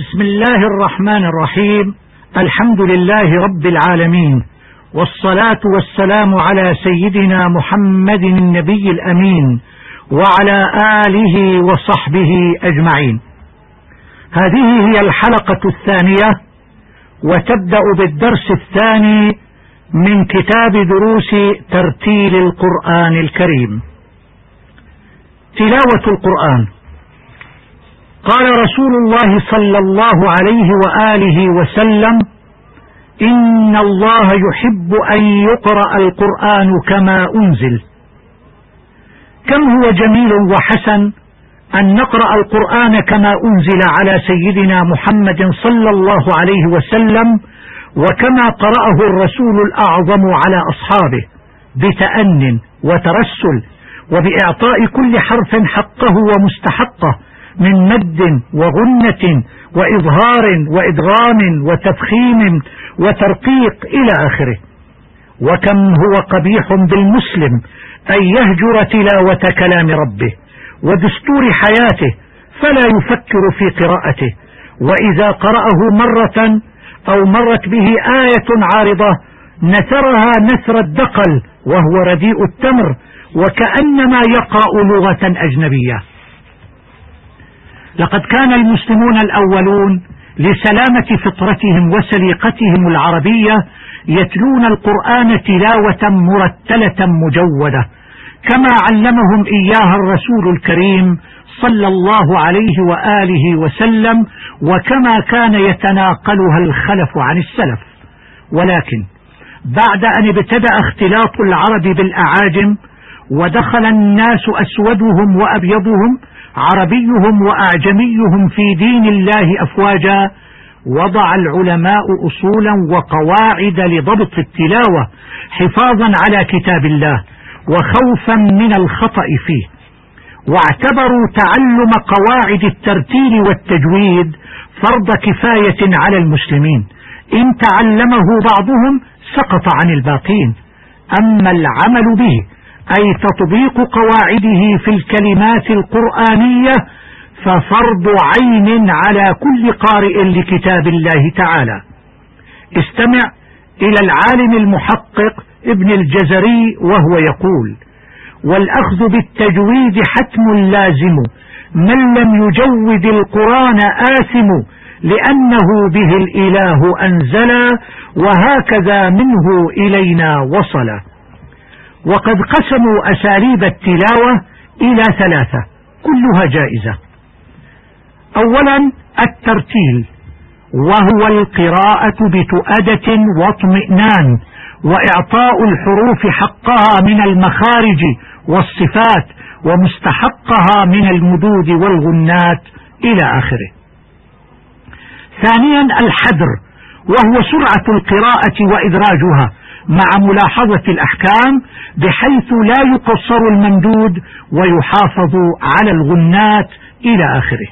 بسم الله الرحمن الرحيم الحمد لله رب العالمين والصلاة والسلام على سيدنا محمد النبي الأمين وعلى آله وصحبه أجمعين هذه هي الحلقة الثانية وتبدأ بالدرس الثاني من كتاب دروس ترتيل القرآن الكريم تلاوة القرآن قال رسول الله صلى الله عليه وآله وسلم إن الله يحب أن يقرأ القرآن كما أنزل. كم هو جميل وحسن أن نقرأ القرآن كما أنزل على سيدنا محمد صلى الله عليه وسلم وكما قرأه الرسول الأعظم على أصحابه بتأن وترسل وبإعطاء كل حرف حقه ومستحقه من مد وغنة وإظهار وإدغام وتفخيم وترقيق إلى آخره. وكم هو قبيح بالمسلم أن يهجر تلاوة كلام ربه ودستور حياته فلا يفكر في قراءته. وإذا قرأه مرة أو مرت به آية عارضة نثرها نثر الدقل وهو رديء التمر وكأنما يقرأ لغة أجنبية. لقد كان المسلمون الأولون لسلامة فطرتهم وسليقتهم العربية يتلون القرآن تلاوة مرتلة مجودة كما علمهم إياها الرسول الكريم صلى الله عليه وآله وسلم وكما كان يتناقلها الخلف عن السلف. ولكن بعد أن ابتدأ اختلاط العرب بالأعاجم ودخل الناس أسودهم وأبيضهم عربيهم وأعجميهم في دين الله أفواجا وضع العلماء أصولا وقواعد لضبط التلاوة حفاظا على كتاب الله وخوفا من الخطأ فيه. واعتبروا تعلم قواعد الترتيل والتجويد فرض كفاية على المسلمين. إن تعلمه بعضهم سقط عن الباقين. أما العمل به أي تطبيق قواعده في الكلمات القرآنية ففرض عين على كل قارئ لكتاب الله تعالى. استمع إلى العالم المحقق ابن الجزري وهو يقول والأخذ بالتجويد حتم لازم من لم يجود القرآن آثم لأنه به الإله أنزل وهكذا منه إلينا وصل وقد قسموا أساليب التلاوة إلى ثلاثة كلها جائزة. أولا الترتيل وهو القراءة بتؤدة واطمئنان وإعطاء الحروف حقها من المخارج والصفات ومستحقها من المدود والغنات إلى آخره. ثانيا الحدر وهو سرعة القراءة وإدراجها مع ملاحظة الأحكام بحيث لا يقصر الممدود ويحافظ على الغنات إلى آخره.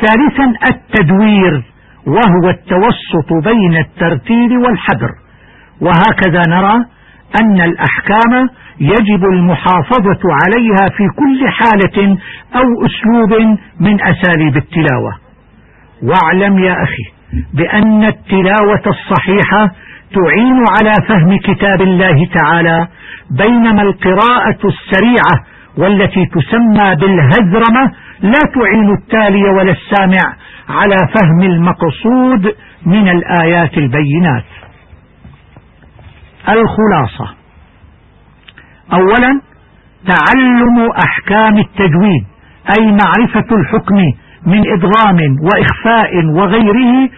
ثالثا التدوير وهو التوسط بين الترتيل والحدر وهكذا نرى أن الأحكام يجب المحافظة عليها في كل حالة أو أسلوب من أساليب التلاوة. واعلم يا أخي بأن التلاوة الصحيحة تعين على فهم كتاب الله تعالى بينما القراءة السريعة والتي تسمى بالهذرمة لا تعين التالي ولا السامع على فهم المقصود من الآيات البينات. الخلاصة. أولا تعلم أحكام التجويد أي معرفة الحكم من إدغام وإخفاء وغيره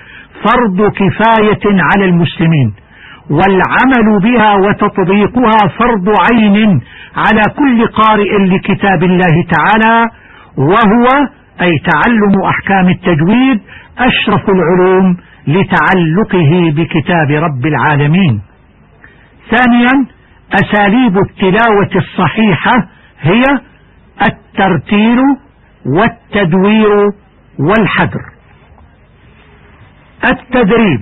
فرض كفاية على المسلمين والعمل بها وتطبيقها فرض عين على كل قارئ لكتاب الله تعالى وهو أي تعلم أحكام التجويد أشرف العلوم لتعلقه بكتاب رب العالمين. ثانيا أساليب التلاوة الصحيحة هي الترتيل والتدوير والحذر. التدريب.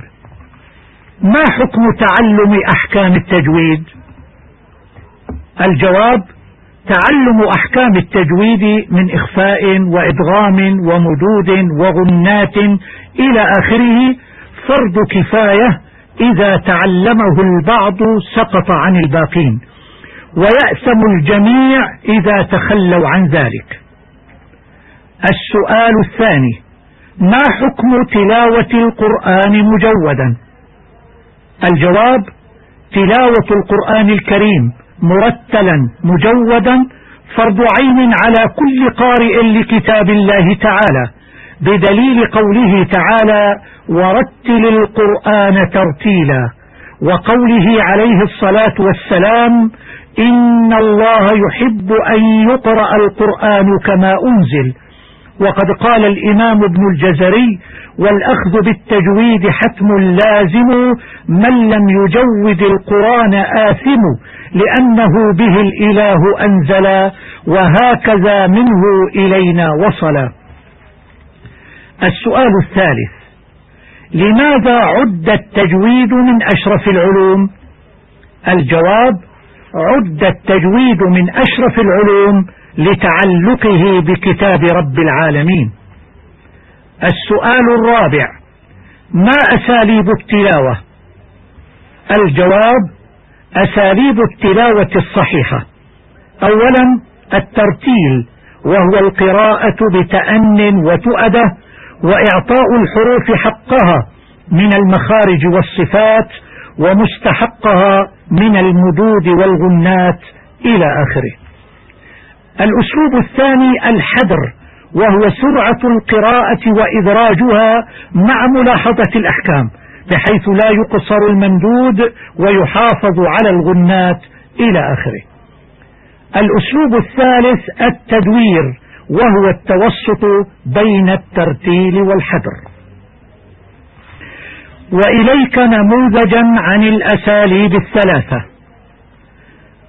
ما حكم تعلم أحكام التجويد؟ الجواب تعلم أحكام التجويد من إخفاء وإدغام ومدود وغنات إلى آخره. فرض كفاية إذا تعلمه البعض سقط عن الباقين. ويأسم الجميع إذا تخلوا عن ذلك. السؤال الثاني ما حكم تلاوة القرآن مجودا؟ الجواب تلاوة القرآن الكريم مرتلا مجودا فرض عين على كل قارئ لكتاب الله تعالى بدليل قوله تعالى ورتل القرآن ترتيلا وقوله عليه الصلاة والسلام إن الله يحب أن يقرأ القرآن كما أنزل وقد قال الإمام ابن الجزري والأخذ بالتجويد حتم لازم من لم يجود القرآن آثم لأنه به الإله أنزل وهكذا منه إلينا وصل السؤال الثالث لماذا عد التجويد من أشرف العلوم؟ الجواب عد التجويد من أشرف العلوم لتعلقه بكتاب رب العالمين. السؤال الرابع ما أساليب التلاوة؟ الجواب أساليب التلاوة الصحيحة. أولا الترتيل وهو القراءة بتأن وتؤدة وإعطاء الحروف حقها من المخارج والصفات ومستحقها من المدود والغنات إلى آخره. الأسلوب الثاني الحدر وهو سرعة القراءة وإدراجها مع ملاحظة الأحكام بحيث لا يقصر الممدود ويحافظ على الغنات إلى آخره. الأسلوب الثالث التدوير وهو التوسط بين الترتيل والحدر وإليك نموذجا عن الأساليب الثلاثة.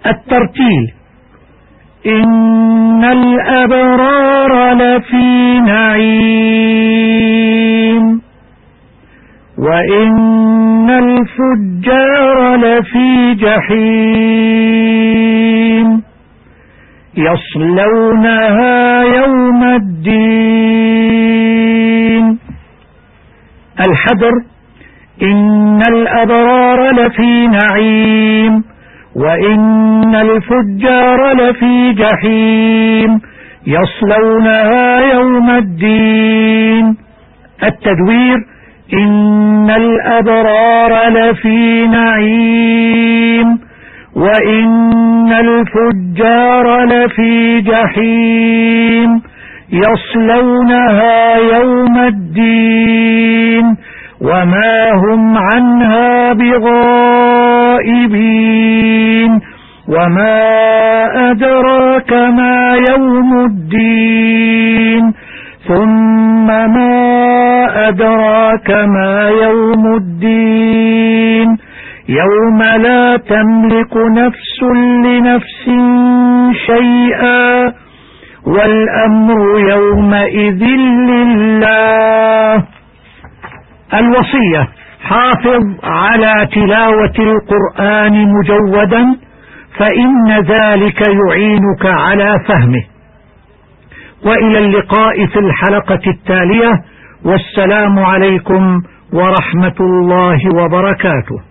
الترتيل إن الأبرار لفي نعيم وإن الفجار لفي جحيم يصلونها يوم الدين الحذر إن الأبرار لفي نعيم وإن الفجار لفي جحيم يصلونها يوم الدين التدوير إن الأبرار لفي نعيم وإن الفجار لفي جحيم يصلونها يوم الدين وما هم عنها بغائبين وما أدراك ما يوم الدين ثم ما أدراك ما يوم الدين يوم لا تملك نفس لنفس شيئا والأمر يومئذ لله الوصية حافظ على تلاوة القرآن مجودا فإن ذلك يعينك على فهمه. وإلى اللقاء في الحلقة التالية والسلام عليكم ورحمة الله وبركاته.